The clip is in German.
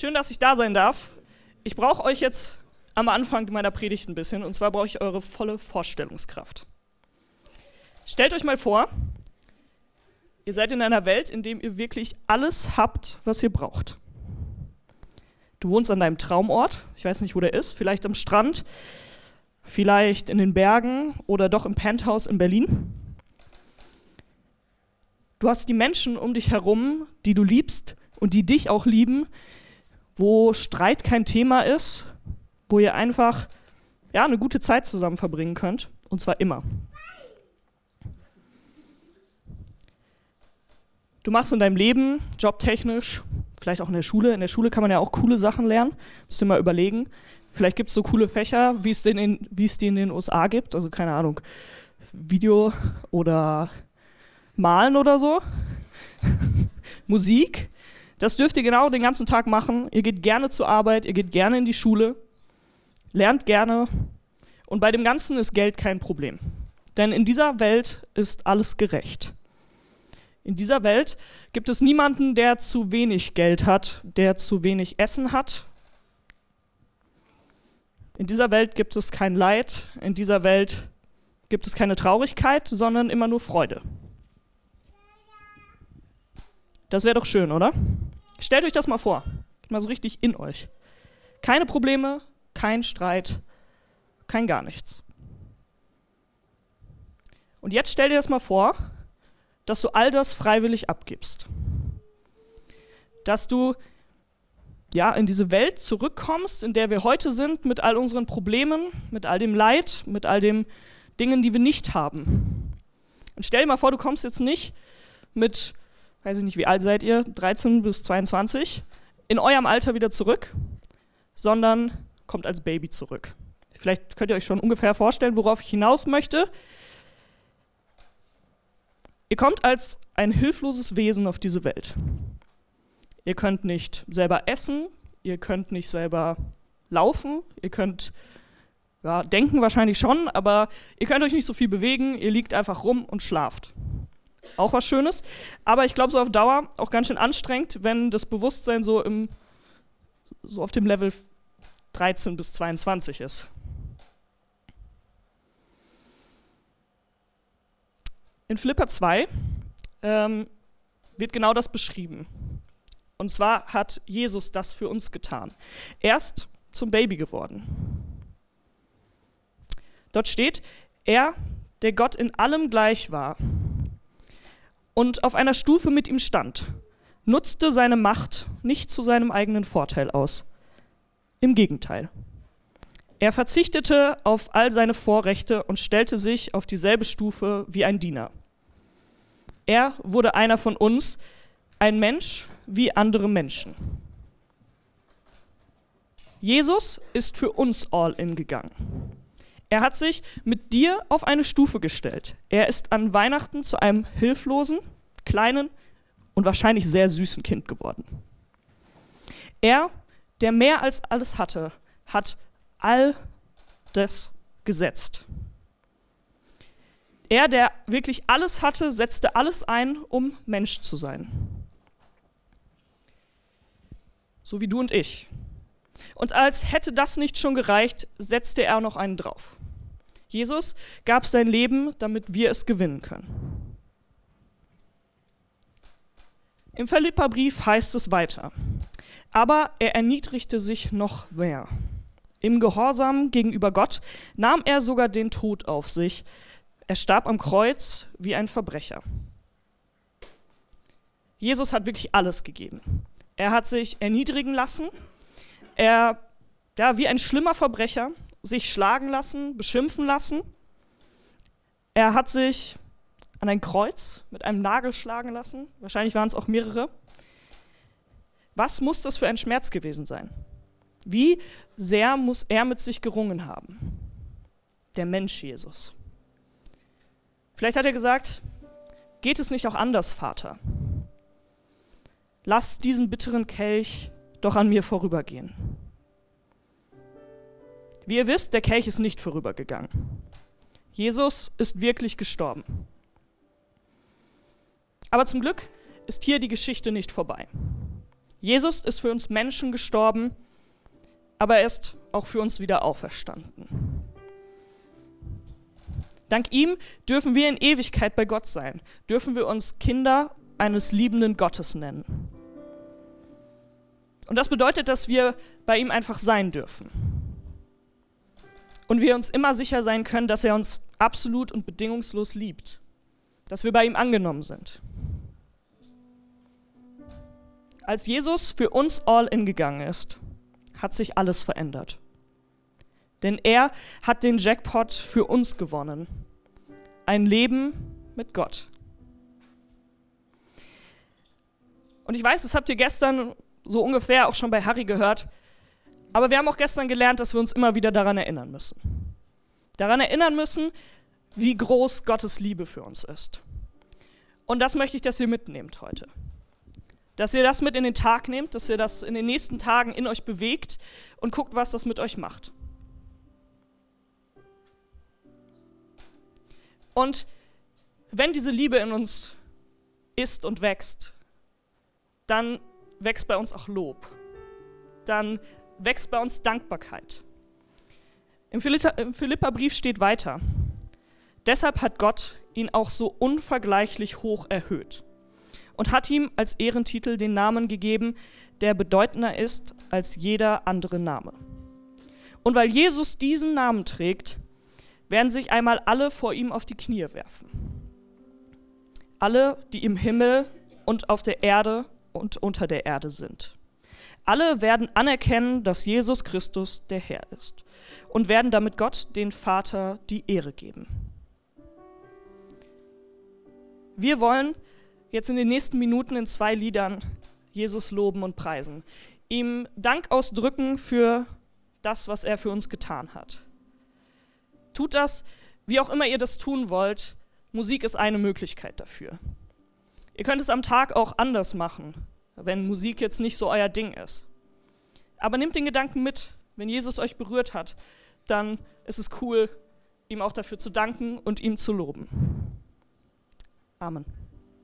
Schön, dass ich da sein darf. Ich brauche euch jetzt am Anfang meiner Predigt ein bisschen, und zwar brauche ich eure volle Vorstellungskraft. Stellt euch mal vor, ihr seid in einer Welt, in der ihr wirklich alles habt, was ihr braucht. Du wohnst an deinem Traumort, ich weiß nicht, wo der ist, vielleicht am Strand, vielleicht in den Bergen oder doch im Penthouse in Berlin. Du hast die Menschen um dich herum, die du liebst und die dich auch lieben, wo Streit kein Thema ist, wo ihr einfach ja, eine gute Zeit zusammen verbringen könnt, und zwar immer. Du machst in deinem Leben, jobtechnisch, vielleicht auch in der Schule, in der Schule kann man ja auch coole Sachen lernen, müsst ihr mal überlegen. Vielleicht gibt es so coole Fächer, wie es, in, wie es die in den USA gibt, also keine Ahnung, Video oder Malen oder so. Musik. Das dürft ihr genau den ganzen Tag machen. Ihr geht gerne zur Arbeit, ihr geht gerne in die Schule, lernt gerne. Und bei dem Ganzen ist Geld kein Problem. Denn in dieser Welt ist alles gerecht. In dieser Welt gibt es niemanden, der zu wenig Geld hat, der zu wenig Essen hat. In dieser Welt gibt es kein Leid, in dieser Welt gibt es keine Traurigkeit, sondern immer nur Freude. Das wäre doch schön, oder? Stellt euch das mal vor. Mal so richtig in euch. Keine Probleme, kein Streit, kein gar nichts. Und jetzt stell dir das mal vor, dass du all das freiwillig abgibst. Dass du ja, in diese Welt zurückkommst, in der wir heute sind, mit all unseren Problemen, mit all dem Leid, mit all den Dingen, die wir nicht haben. Und stell dir mal vor, du kommst jetzt nicht mit weiß ich nicht, wie alt seid ihr, 13 bis 22, in eurem Alter wieder zurück, sondern kommt als Baby zurück. Vielleicht könnt ihr euch schon ungefähr vorstellen, worauf ich hinaus möchte. Ihr kommt als ein hilfloses Wesen auf diese Welt. Ihr könnt nicht selber essen, ihr könnt nicht selber laufen, ihr könnt ja, denken wahrscheinlich schon, aber ihr könnt euch nicht so viel bewegen, ihr liegt einfach rum und schlaft auch was Schönes. Aber ich glaube, so auf Dauer auch ganz schön anstrengend, wenn das Bewusstsein so, im, so auf dem Level 13 bis 22 ist. In Flipper 2 ähm, wird genau das beschrieben. Und zwar hat Jesus das für uns getan. Erst zum Baby geworden. Dort steht, er, der Gott in allem gleich war und auf einer Stufe mit ihm stand, nutzte seine Macht nicht zu seinem eigenen Vorteil aus. Im Gegenteil. Er verzichtete auf all seine Vorrechte und stellte sich auf dieselbe Stufe wie ein Diener. Er wurde einer von uns, ein Mensch wie andere Menschen. Jesus ist für uns all in gegangen. Er hat sich mit dir auf eine Stufe gestellt. Er ist an Weihnachten zu einem hilflosen, kleinen und wahrscheinlich sehr süßen Kind geworden. Er, der mehr als alles hatte, hat all das gesetzt. Er, der wirklich alles hatte, setzte alles ein, um Mensch zu sein. So wie du und ich. Und als hätte das nicht schon gereicht, setzte er noch einen drauf. Jesus gab sein Leben, damit wir es gewinnen können. Im Philipperbrief heißt es weiter, aber er erniedrigte sich noch mehr. Im Gehorsam gegenüber Gott nahm er sogar den Tod auf sich. Er starb am Kreuz wie ein Verbrecher. Jesus hat wirklich alles gegeben. Er hat sich erniedrigen lassen. Er, ja, wie ein schlimmer Verbrecher, sich schlagen lassen, beschimpfen lassen. Er hat sich an ein Kreuz mit einem Nagel schlagen lassen. Wahrscheinlich waren es auch mehrere. Was muss das für ein Schmerz gewesen sein? Wie sehr muss er mit sich gerungen haben? Der Mensch Jesus. Vielleicht hat er gesagt, geht es nicht auch anders, Vater? Lass diesen bitteren Kelch doch an mir vorübergehen. Wie ihr wisst, der Kelch ist nicht vorübergegangen. Jesus ist wirklich gestorben. Aber zum Glück ist hier die Geschichte nicht vorbei. Jesus ist für uns Menschen gestorben, aber er ist auch für uns wieder auferstanden. Dank ihm dürfen wir in Ewigkeit bei Gott sein, dürfen wir uns Kinder eines liebenden Gottes nennen. Und das bedeutet, dass wir bei ihm einfach sein dürfen. Und wir uns immer sicher sein können, dass er uns absolut und bedingungslos liebt, dass wir bei ihm angenommen sind. Als Jesus für uns all in gegangen ist, hat sich alles verändert. Denn er hat den Jackpot für uns gewonnen. Ein Leben mit Gott. Und ich weiß, das habt ihr gestern so ungefähr auch schon bei Harry gehört, aber wir haben auch gestern gelernt, dass wir uns immer wieder daran erinnern müssen. Daran erinnern müssen, wie groß Gottes Liebe für uns ist. Und das möchte ich, dass ihr mitnehmt heute dass ihr das mit in den Tag nehmt, dass ihr das in den nächsten Tagen in euch bewegt und guckt, was das mit euch macht. Und wenn diese Liebe in uns ist und wächst, dann wächst bei uns auch Lob. Dann wächst bei uns Dankbarkeit. Im Philippa-Brief steht weiter. Deshalb hat Gott ihn auch so unvergleichlich hoch erhöht und hat ihm als Ehrentitel den Namen gegeben, der bedeutender ist als jeder andere Name. Und weil Jesus diesen Namen trägt, werden sich einmal alle vor ihm auf die Knie werfen. Alle, die im Himmel und auf der Erde und unter der Erde sind. Alle werden anerkennen, dass Jesus Christus der Herr ist und werden damit Gott, den Vater, die Ehre geben. Wir wollen jetzt in den nächsten Minuten in zwei Liedern Jesus loben und preisen. Ihm Dank ausdrücken für das, was er für uns getan hat. Tut das, wie auch immer ihr das tun wollt. Musik ist eine Möglichkeit dafür. Ihr könnt es am Tag auch anders machen, wenn Musik jetzt nicht so euer Ding ist. Aber nehmt den Gedanken mit, wenn Jesus euch berührt hat, dann ist es cool, ihm auch dafür zu danken und ihm zu loben. Amen.